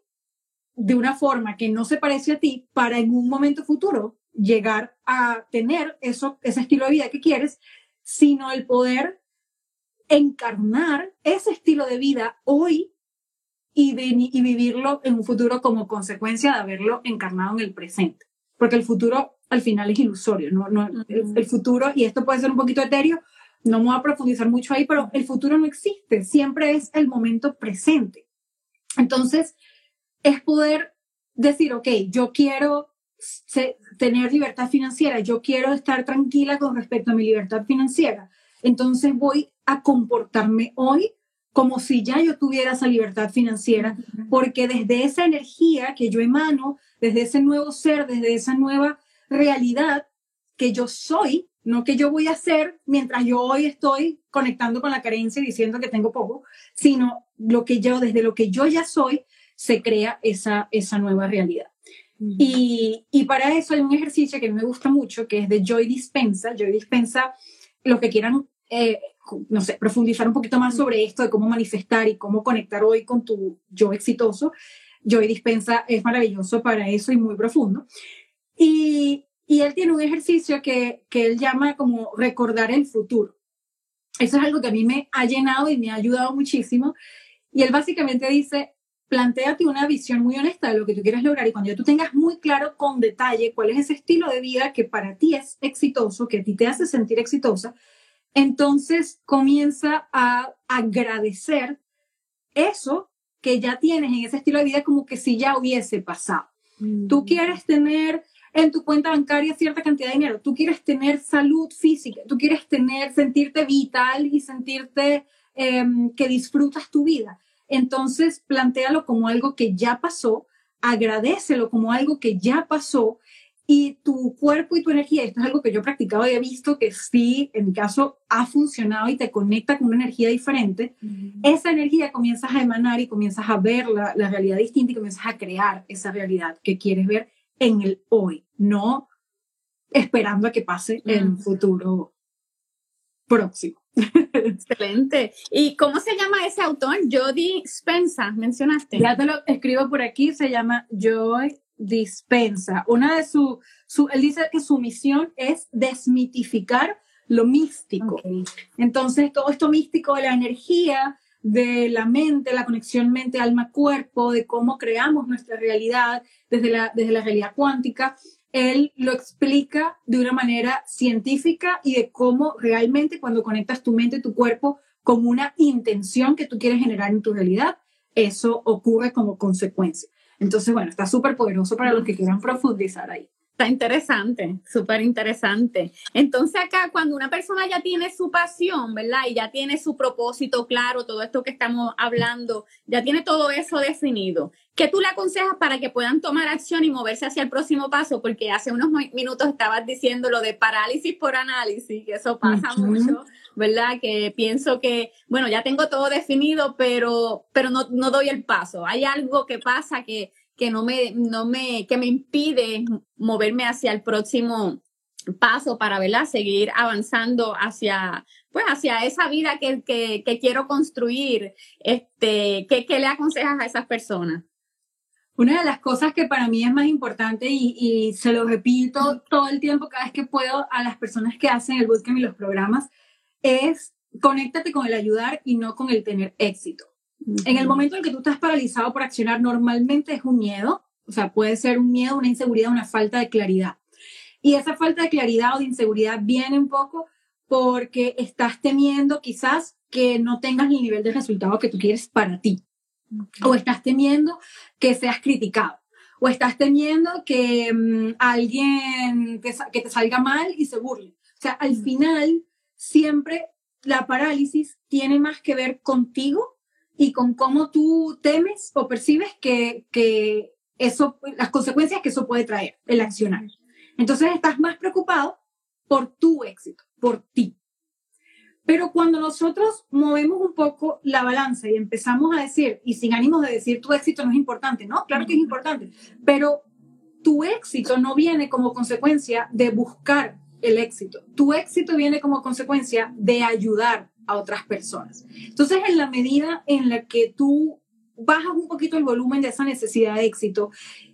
Speaker 1: de una forma que no se parece a ti para en un momento futuro llegar a tener eso, ese estilo de vida que quieres, sino el poder encarnar ese estilo de vida hoy y, y vivirlo en un futuro como consecuencia de haberlo encarnado en el presente. Porque el futuro al final es ilusorio, ¿no? no el, futuro, y esto puede ser un poquito etéreo, no me voy a profundizar mucho ahí, pero el futuro no existe, siempre es el momento presente. Entonces, es poder decir, ok, yo quiero tener libertad financiera, yo quiero estar tranquila con respecto a mi libertad financiera, entonces voy a comportarme hoy como si ya yo tuviera esa libertad financiera, porque desde esa energía que yo emano, desde ese nuevo ser, desde esa nueva realidad que yo soy, no que yo voy a hacer mientras yo hoy estoy conectando con la carencia y diciendo que tengo poco, sino lo que yo, desde lo que yo ya soy, se crea esa, esa nueva realidad. y, y, para eso hay un ejercicio que me gusta mucho, que es de Joy Dispensa. Joy Dispensa, los que quieran, eh, no sé, profundizar un poquito más sobre esto, de cómo manifestar y cómo conectar hoy con tu yo exitoso. Joy Dispensa es maravilloso para eso y muy profundo. Y, y él tiene un ejercicio que, que él llama como recordar el futuro. Eso es algo que a mí me ha llenado y me ha ayudado muchísimo. Y él básicamente dice, planteate una visión muy honesta de lo que tú quieres lograr y cuando tú tengas muy claro con detalle cuál es ese estilo de vida que para ti es exitoso, que a ti te hace sentir exitosa, entonces comienza a agradecer eso que ya tienes en ese estilo de vida como que si ya hubiese pasado. Tú quieres tener en tu cuenta bancaria cierta cantidad de dinero. Tú quieres tener salud física, tú quieres tener, sentirte vital y sentirte em, que disfrutas tu vida. Entonces, plantealo como algo que ya pasó, agradecelo como algo que ya pasó y tu cuerpo y tu energía, esto es algo que yo he practicado y he visto que sí, en mi caso, ha funcionado y te conecta con una energía diferente, esa energía comienzas a emanar y comienzas a ver la, la realidad distinta y comienzas a crear esa realidad que quieres ver en el hoy, no esperando a que pase en un futuro próximo.
Speaker 2: Excelente. ¿Y cómo se llama ese autor? Jody Dispensa, mencionaste.
Speaker 1: Ya te lo escribo por aquí, se llama Joy Dispensa. Una de su, su él dice que su misión es desmitificar lo místico. Entonces, todo esto místico de la energía, de la mente, la conexión mente, alma, cuerpo, de cómo creamos nuestra realidad desde la, desde la realidad cuántica, él lo explica de una manera científica y de cómo realmente cuando conectas tu mente y tu cuerpo con una intención que tú quieres generar en tu realidad, eso ocurre como consecuencia. Entonces, bueno, está súper poderoso para los que quieran profundizar ahí.
Speaker 2: Está interesante, súper interesante. Entonces acá cuando una persona ya tiene su pasión, ¿verdad? Y ya tiene su propósito claro, todo esto que estamos hablando, ya tiene todo eso definido. ¿Qué tú le aconsejas para que puedan tomar acción y moverse hacia el próximo paso? Porque hace unos minutos estabas diciendo lo de parálisis por análisis, que eso pasa mucho, ¿verdad? Que pienso que, bueno, ya tengo todo definido, pero, pero no, no doy el paso. Hay algo que pasa que que no me, no me, que me impide moverme hacia el próximo paso para ¿verdad? seguir avanzando hacia, pues, hacia esa vida que, que, quiero construir. Este, ¿qué, ¿Qué le aconsejas a esas personas?
Speaker 1: Una de las cosas que para mí es más importante y, y, se lo repito todo el tiempo, cada vez que puedo, a las personas que hacen el bootcamp y los programas, es conéctate con el ayudar y no con el tener éxito. En el momento en que tú estás paralizado por accionar, normalmente es un miedo, o sea, puede ser un miedo, una inseguridad, una falta de claridad. Y esa falta de claridad o de inseguridad viene un poco porque estás temiendo quizás que no tengas el nivel de resultado que tú quieres para ti. O estás temiendo que seas criticado. O estás temiendo que mm, alguien que te salga mal y se burle. O sea, al final, siempre la parálisis tiene más que ver contigo y con cómo tú temes o percibes que, que eso, las consecuencias que eso puede traer, el accionar. Entonces estás más preocupado por tu éxito, por ti. Pero cuando nosotros movemos un poco la balanza y empezamos a decir, y sin ánimos de decir tu éxito no es importante, no, claro que es importante, pero tu éxito no viene como consecuencia de buscar el éxito. Tu éxito viene como consecuencia de ayudar a otras personas. Entonces, en la medida en la que tú bajas un poquito el volumen de esa necesidad de éxito,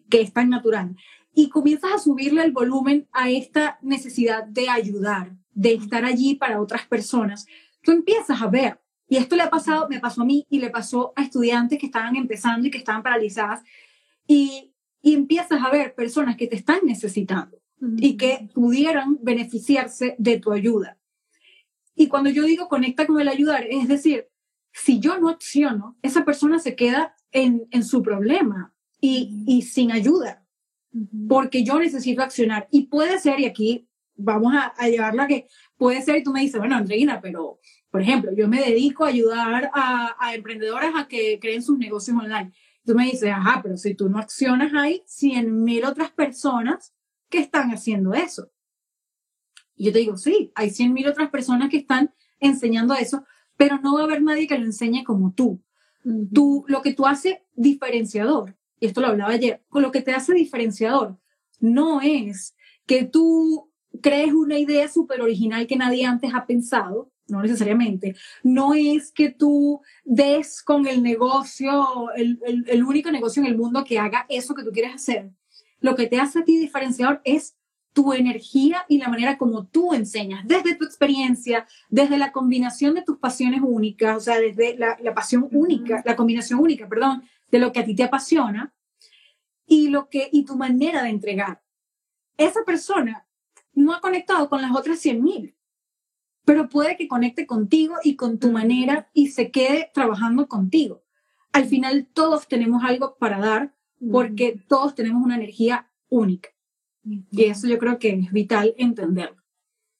Speaker 1: que es tan natural, y comienzas a subirle el volumen a esta necesidad de ayudar, de estar allí para otras personas, tú empiezas a ver, y esto le ha pasado, me pasó a mí y le pasó a estudiantes que estaban empezando y que estaban paralizadas, y, y empiezas a ver personas que te están necesitando y que pudieran beneficiarse de tu ayuda. Y cuando yo digo conecta con el ayudar, es decir, si yo no acciono, esa persona se queda en, en su problema y, y, sin ayuda, porque yo necesito accionar. Y puede ser, y aquí vamos a, a llevarla que puede ser, y tú me dices, bueno, Andreina, pero, por ejemplo, yo me dedico a ayudar a, a emprendedoras a que creen sus negocios online. Tú me dices, ajá, pero si tú no accionas, hay 100 mil otras personas que están haciendo eso. Y yo te digo, sí, hay 100.000 otras personas que están enseñando eso, pero no va a haber nadie que lo enseñe como tú. tú lo que tú haces diferenciador, y esto lo hablaba ayer, con lo que te hace diferenciador, no es que tú crees una idea súper original que nadie antes ha pensado, no necesariamente. No es que tú des con el negocio, el, el, el, único negocio en el mundo que haga eso que tú quieres hacer. Lo que te hace a ti diferenciador es tu energía y la manera como tú enseñas, desde tu experiencia, desde la combinación de tus pasiones únicas, o sea, desde la, la pasión única, la combinación única, perdón, de lo que a ti te apasiona y, lo que, y tu manera de entregar. Esa persona no ha conectado con las otras 100.000, pero puede que conecte contigo y con tu manera y se quede trabajando contigo. Al final todos tenemos algo para dar porque todos tenemos una energía única. Y eso yo creo que es vital entenderlo.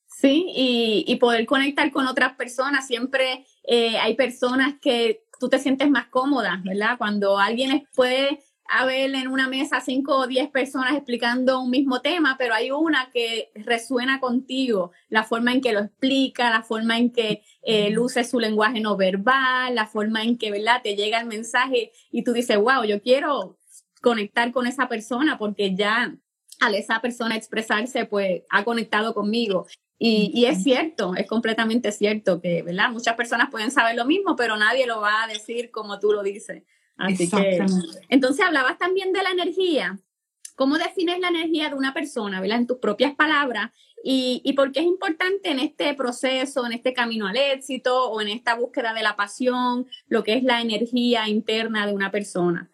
Speaker 2: Sí, y, y poder conectar con otras personas. Siempre eh, hay personas que tú te sientes más cómoda, ¿verdad? Cuando alguien puede haber en una mesa cinco o diez personas explicando un mismo tema, pero hay una que resuena contigo, la forma en que lo explica, la forma en que eh, luce su lenguaje no verbal, la forma en que, ¿verdad? Te llega el mensaje y tú dices, wow, yo quiero conectar con esa persona porque ya al esa persona expresarse, pues ha conectado conmigo. Y, y, es cierto, es completamente cierto que, ¿verdad? Muchas personas pueden saber lo mismo, pero nadie lo va a decir como tú lo dices. Así que, entonces hablabas también de la energía. ¿Cómo defines la energía de una persona, ¿verdad? En tus propias palabras. Y, y por qué es importante en este proceso, en este camino al éxito o en esta búsqueda de la pasión, lo que es la energía interna de una persona.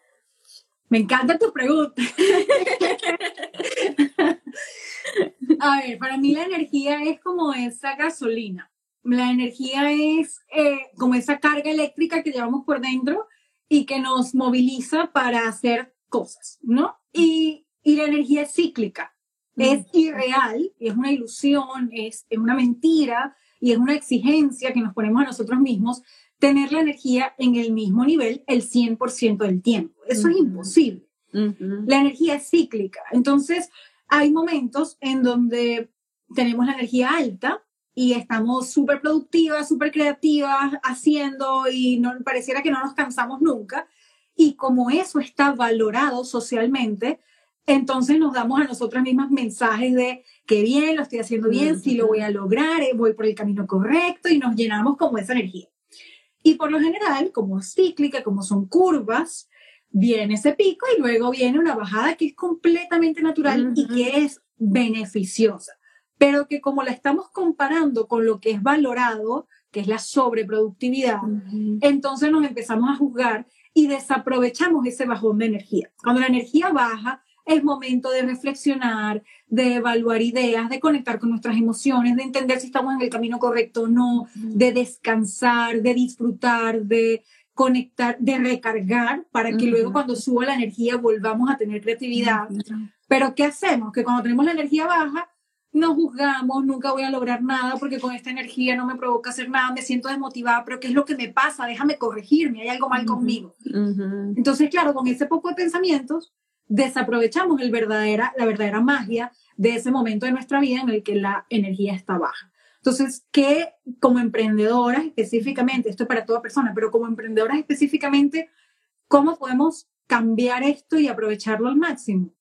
Speaker 1: Me encanta tu pregunta. A ver, para mí la energía es como esa gasolina. La energía es eh, como esa carga eléctrica que llevamos por dentro y que nos moviliza para hacer cosas, ¿no? Y, y la energía es cíclica, es irreal, es una ilusión, es, es una mentira y es una exigencia que nos ponemos a nosotros mismos tener la energía en el mismo nivel el 100% del tiempo. Eso es imposible. La energía es cíclica. Entonces, hay momentos en donde tenemos la energía alta y estamos súper productivas, súper creativas, haciendo y no, pareciera que no nos cansamos nunca. Y como eso está valorado socialmente, entonces nos damos a nosotras mismas mensajes de que bien, lo estoy haciendo bien, si lo voy a lograr, eh, voy por el camino correcto y nos llenamos como esa energía. Y por lo general, como es cíclica, como son curvas, viene ese pico y luego viene una bajada que es completamente natural y que es beneficiosa. Pero que como la estamos comparando con lo que es valorado, que es la sobreproductividad, entonces nos empezamos a juzgar y desaprovechamos ese bajón de energía. Cuando la energía baja, es momento de reflexionar, de evaluar ideas, de conectar con nuestras emociones, de entender si estamos en el camino correcto o no, de descansar, de disfrutar, de conectar, de recargar para que luego cuando suba la energía volvamos a tener creatividad. Pero ¿qué hacemos? Que cuando tenemos la energía baja, no juzgamos, nunca voy a lograr nada porque con esta energía no me provoca hacer nada, me siento desmotivada, pero ¿qué es lo que me pasa? Déjame corregirme, hay algo mal conmigo. Entonces, claro, con ese poco de pensamientos, desaprovechamos el verdadera, la verdadera magia de ese momento de nuestra vida en el que la energía está baja. Entonces, ¿qué como emprendedoras específicamente, esto es para toda persona, pero como emprendedoras específicamente, ¿cómo podemos cambiar esto y aprovecharlo al máximo?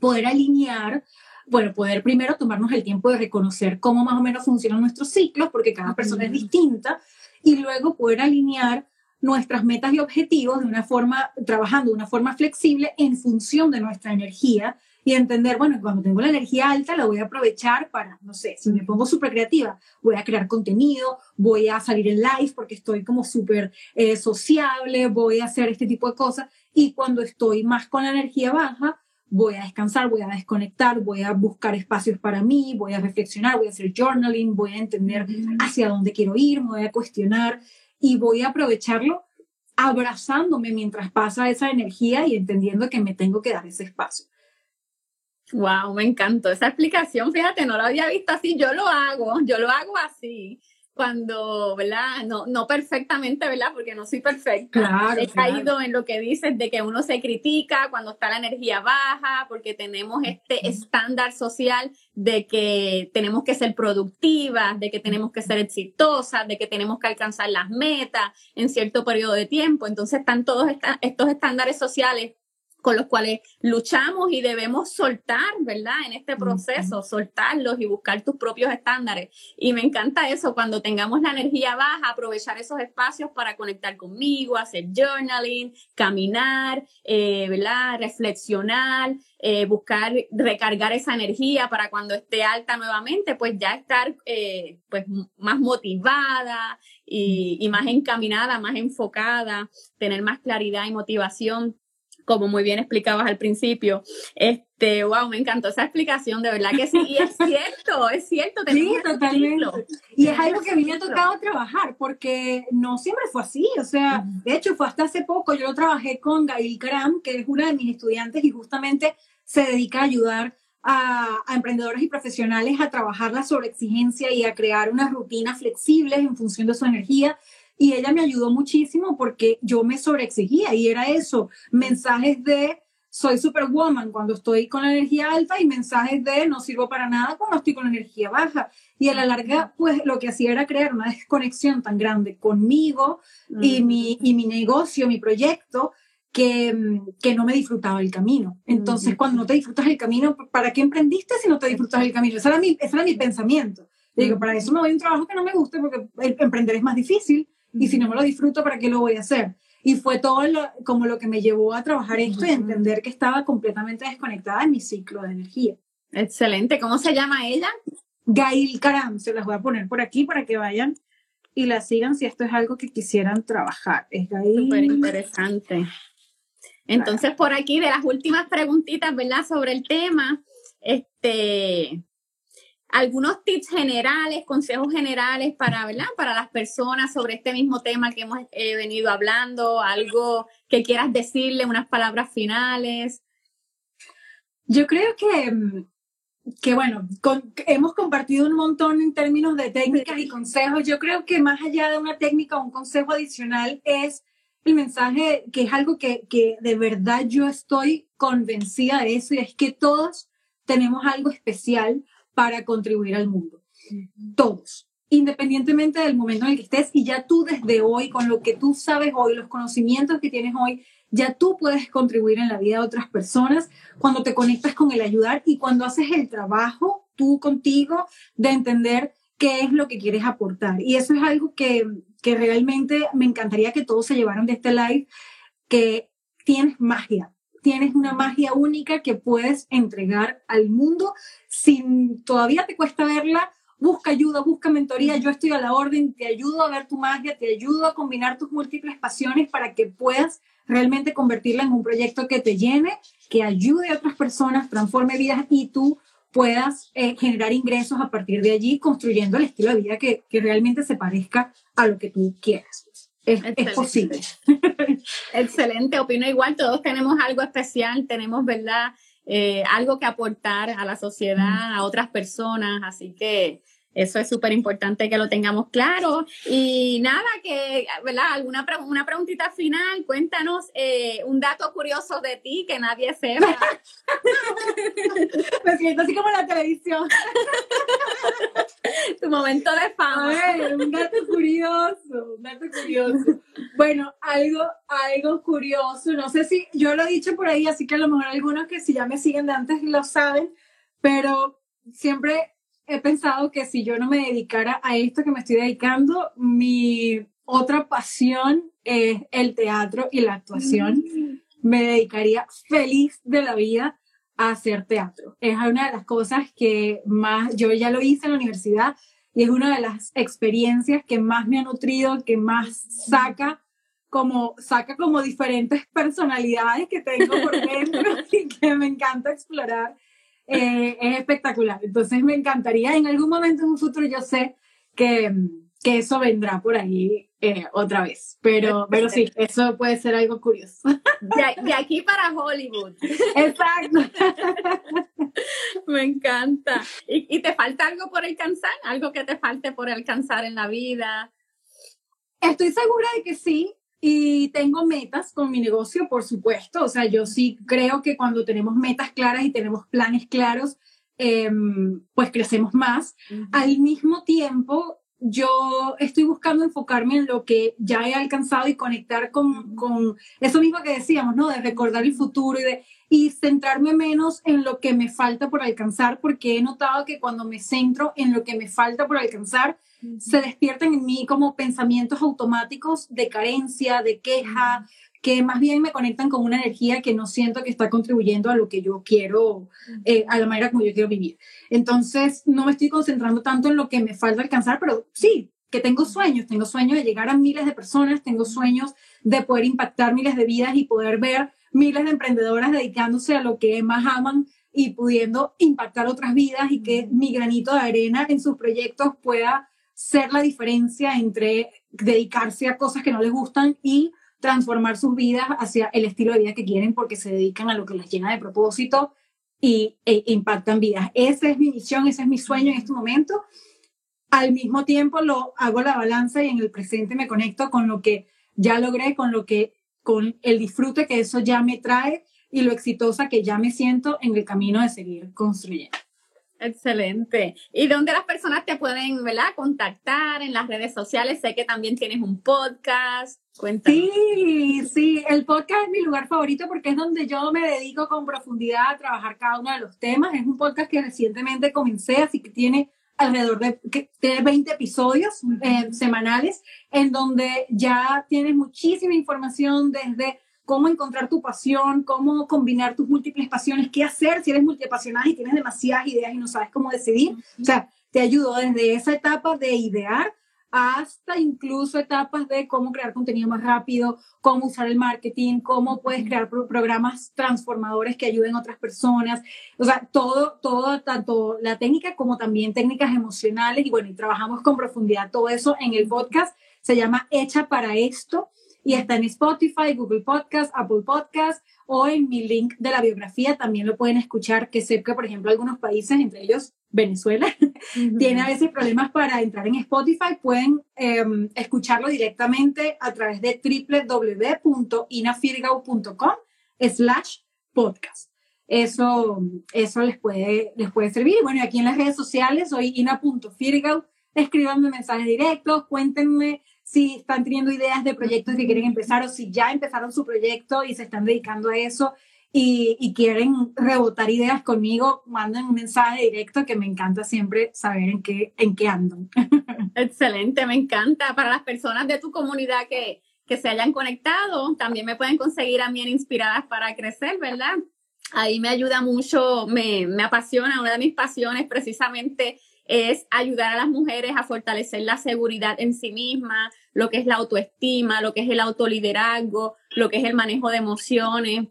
Speaker 1: Poder alinear bueno, poder primero tomarnos el tiempo de reconocer cómo más o menos funcionan nuestros ciclos, porque cada persona es distinta, y luego poder alinear nuestras metas y objetivos de una forma, trabajando de una forma flexible en función de nuestra energía y entender, bueno, cuando tengo la energía alta la voy a aprovechar para, no sé, si me pongo súper creativa, voy a crear contenido, voy a salir en live porque estoy como súper eh, sociable, voy a hacer este tipo de cosas. Y cuando estoy más con la energía baja, voy a descansar, voy a desconectar, voy a buscar espacios para mí, voy a reflexionar, voy a hacer journaling, voy a entender hacia dónde quiero ir, me voy a cuestionar y voy a aprovecharlo abrazándome mientras pasa esa energía y entendiendo que me tengo que dar ese espacio.
Speaker 2: Wow, me encantó esa explicación. Fíjate, no lo había visto así. Yo lo hago, yo lo hago así cuando, ¿verdad? No, no perfectamente, ¿verdad? Porque no soy perfecta. Claro, He caído en lo que dices de que uno se critica cuando está la energía baja, porque tenemos este estándar social de que tenemos que ser productivas, de que tenemos que ser exitosas, de que tenemos que alcanzar las metas en cierto periodo de tiempo. Entonces están todos estos estándares sociales con los cuales luchamos y debemos soltar, ¿verdad? En este proceso, soltarlos y buscar tus propios estándares. Y me encanta eso, cuando tengamos la energía baja, aprovechar esos espacios para conectar conmigo, hacer journaling, caminar, eh, ¿verdad? Reflexionar, eh, buscar recargar esa energía para cuando esté alta nuevamente, pues ya estar eh, pues más motivada y, y más encaminada, más enfocada, tener más claridad y motivación como muy bien explicabas al principio. Este, wow, me encantó esa explicación, de verdad que sí. Y es cierto, es cierto.
Speaker 1: Sí, totalmente. Y es algo que a mí me ha tocado trabajar, porque no siempre fue así. O sea, de hecho, fue hasta hace poco, yo lo trabajé con Gail Kram, que es una de mis estudiantes y justamente se dedica a ayudar a, a, emprendedores y profesionales a trabajar la sobreexigencia y a crear unas rutinas flexibles en función de su energía. Y ella me ayudó muchísimo porque yo me sobreexigía y era eso, mensajes de soy superwoman cuando estoy con la energía alta y mensajes de no sirvo para nada cuando estoy con la energía baja. Y a la larga, pues lo que hacía era crear una desconexión tan grande conmigo y, mi, y mi negocio, mi proyecto, que, que, no me disfrutaba el camino. Entonces, cuando no te disfrutas el camino, ¿para qué emprendiste si no te disfrutas el camino? Ese era mi, ese era mi pensamiento. Digo, para eso me voy a un trabajo que no me guste porque emprender es más difícil y si no me lo disfruto, ¿para qué lo voy a hacer? Y fue todo como lo que me llevó a trabajar esto y entender que estaba completamente desconectada en mi ciclo de energía.
Speaker 2: Excelente. ¿Cómo se llama ella?
Speaker 1: Gail Karam. Se las voy a poner por aquí para que vayan y la sigan si esto es algo que quisieran trabajar. Es Gail.
Speaker 2: Súper interesante. Entonces, por aquí, de las últimas preguntitas, ¿verdad? Sobre el tema, este, algunos tips generales, consejos generales para, ¿verdad? para las personas sobre este mismo tema que hemos eh, venido hablando, algo que quieras decirle, unas palabras finales.
Speaker 1: Yo creo que, mm, que bueno, hemos compartido un montón en términos de técnicas y consejos. Yo creo que más allá de una técnica o un consejo adicional es el mensaje que es algo que, que de verdad yo estoy convencida de eso y es que todos tenemos algo especial para contribuir al mundo. Todos, independientemente del momento en el que estés y ya tú desde hoy, con lo que tú sabes hoy, los conocimientos que tienes hoy, ya tú puedes contribuir en la vida de otras personas cuando te conectas con el ayudar y cuando haces el trabajo tú contigo de entender qué es lo que quieres aportar. Y eso es algo que, que realmente me encantaría que todos se llevaran de este live, que tienes magia, tienes una magia única que puedes entregar al mundo. Si todavía te cuesta verla, busca ayuda, busca mentoría, yo estoy a la orden, te ayudo a ver tu magia, te ayudo a combinar tus múltiples pasiones para que puedas realmente convertirla en un proyecto que te llene, que ayude a otras personas, transforme vidas y tú puedas eh, generar ingresos a partir de allí, construyendo el estilo de vida que, que realmente se parezca a lo que tú quieras es, posible.
Speaker 2: Excelente, opino igual, todos tenemos algo especial, tenemos, ¿verdad? Eh, algo que aportar a la sociedad, a otras personas, así que eso es súper importante que lo tengamos claro. Y nada, que, ¿verdad? Alguna una preguntita final, cuéntanos eh, un dato curioso de ti que nadie sepa.
Speaker 1: Me siento así como en la televisión.
Speaker 2: tu momento de fama.
Speaker 1: un dato curioso, un dato curioso. Bueno, algo, algo curioso, no sé si yo lo he dicho por ahí, así que a lo mejor algunos que si ya me siguen de antes lo saben, pero siempre he pensado que si yo no me dedicara a esto que me estoy dedicando, mi otra pasión es el teatro y la actuación. Mm. Me dedicaría feliz de la vida a hacer teatro. Es una de las cosas que más, yo ya lo hice en la universidad y es una de las experiencias que más me ha nutrido, que más saca como saca como diferentes personalidades que tengo por dentro y que me encanta explorar eh, es espectacular. Entonces me encantaría en algún momento en un futuro, yo sé que, que eso vendrá por ahí eh, otra vez. Pero, pero sí, eso puede ser algo curioso.
Speaker 2: De, aquí para Hollywood.
Speaker 1: Exacto.
Speaker 2: Me encanta. ¿Y, ¿Y te falta algo por alcanzar? ¿Algo que te falte por alcanzar en la vida?
Speaker 1: Estoy segura de que sí. Y tengo metas con mi negocio, por supuesto. O sea, yo sí creo que cuando tenemos metas claras y tenemos planes claros, em, pues crecemos más. Al mismo tiempo, yo estoy buscando enfocarme en lo que ya he alcanzado y conectar con, con, eso mismo que decíamos, ¿no? De recordar el futuro y, de, y centrarme menos en lo que me falta por alcanzar, porque he notado que cuando me centro en lo que me falta por alcanzar, se despiertan en mí como pensamientos automáticos de carencia, de queja, que más bien me conectan con una energía que no siento que está contribuyendo a lo que yo quiero, eh, a la manera como yo quiero vivir. Entonces, no me estoy concentrando tanto en lo que me falta alcanzar, pero sí, que tengo sueños, tengo sueños de llegar a miles de personas, tengo sueños de poder impactar miles de vidas y poder ver miles de emprendedoras dedicándose a lo que más aman y pudiendo impactar otras vidas y que mi granito de arena en sus proyectos pueda ser la diferencia entre dedicarse a cosas que no les gustan y transformar sus vidas hacia el estilo de vida que quieren porque se dedican a lo que les llena de propósito y, e impactan vidas. Esa es mi misión, ese es mi sueño en este momento. Al mismo tiempo lo hago la balanza y en el presente me conecto con lo que ya logré, con lo que con el disfrute que eso ya me trae y lo exitosa que ya me siento en el camino de seguir construyendo.
Speaker 2: Excelente. ¿Y dónde las personas te pueden ¿verdad? contactar en las redes sociales? Sé que también tienes un podcast. Cuéntame.
Speaker 1: Sí, sí, el podcast es mi lugar favorito porque es donde yo me dedico con profundidad a trabajar cada uno de los temas. Es un podcast que recientemente comencé, así que tiene alrededor de, que, 20 episodios eh, semanales en donde ya tienes muchísima información desde cómo encontrar tu pasión, cómo combinar tus múltiples pasiones, qué hacer si eres multipasionada y tienes demasiadas ideas y no sabes cómo decidir. O sea, te ayudo desde esa etapa de idear hasta incluso etapas de cómo crear contenido más rápido, cómo usar el marketing, cómo puedes crear programas transformadores que ayuden a otras personas. O sea, todo, todo, tanto la técnica como también técnicas emocionales. Y bueno, y trabajamos con profundidad todo eso en el podcast. Se llama Hecha para esto y está en Spotify, Google Podcast, Apple Podcast o en mi link de la biografía también lo pueden escuchar, que sé que, por ejemplo, algunos países, entre ellos Venezuela, tiene a veces problemas para entrar en Spotify, pueden em, escucharlo directamente a través de www.inafirgau.com slash podcast. Eso, eso les, puede, les puede servir. Bueno, aquí en las redes sociales soy ina.firgau. Escríbanme mensajes directos, cuéntenme si están teniendo ideas de proyectos que quieren empezar o si ya empezaron su proyecto y se están dedicando a eso y, quieren rebotar ideas conmigo, manden un mensaje directo que me encanta siempre saber en qué, en qué andan.
Speaker 2: Excelente, me encanta. Para las personas de tu comunidad que, que se hayan conectado, también me pueden conseguir a mí Inspiradas para Crecer, ¿verdad? Ahí me ayuda mucho, me, me apasiona, una de mis pasiones precisamente es ayudar a las mujeres a fortalecer la seguridad en sí misma, lo que es la autoestima, lo que es el autoliderazgo, lo que es el manejo de emociones.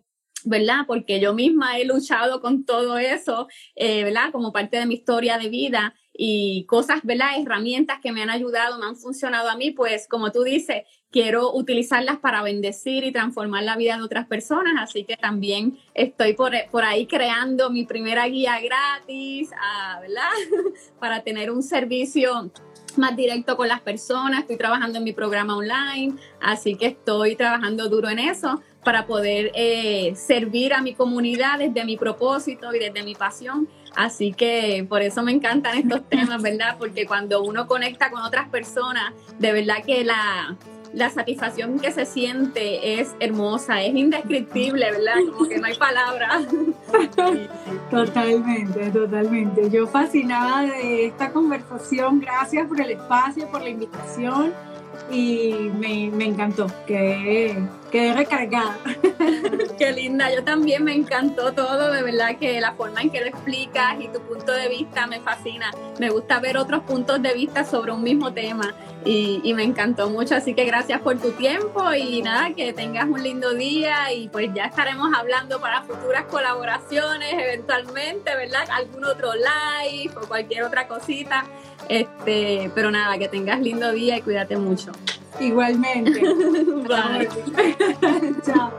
Speaker 2: ¿verdad? Porque yo misma he luchado con todo eso, eh, ¿verdad? Como parte de mi historia de vida y cosas, ¿verdad? Herramientas que me han ayudado, me han funcionado a mí, pues como tú dices, quiero utilizarlas para bendecir y transformar la vida de otras personas, así que también estoy por, por ahí creando mi primera guía gratis, ah, ¿verdad? para tener un servicio más directo con las personas, estoy trabajando en mi programa online, así que estoy trabajando duro en eso para poder eh, servir a mi comunidad desde mi propósito y desde mi pasión. Así que por eso me encantan estos temas, ¿verdad? Porque cuando uno conecta con otras personas, de verdad que la, la satisfacción que se siente es hermosa, es indescriptible, ¿verdad? Como que no hay palabras.
Speaker 1: Totalmente, totalmente. Yo fascinada de esta conversación. Gracias por el espacio, por la invitación y me, me encantó. Quedé, quedé recargada.
Speaker 2: Qué linda, yo también me encantó todo, de verdad que la forma en que lo explicas y tu punto de vista me fascina. Me gusta ver otros puntos de vista sobre un mismo tema y, y me encantó mucho, así que gracias por tu tiempo y nada, que tengas un lindo día y pues ya estaremos hablando para futuras colaboraciones eventualmente, ¿verdad? Algún otro live o cualquier otra cosita. Este, pero nada, que tengas lindo día y cuídate mucho.
Speaker 1: Igualmente. Bye. Chao.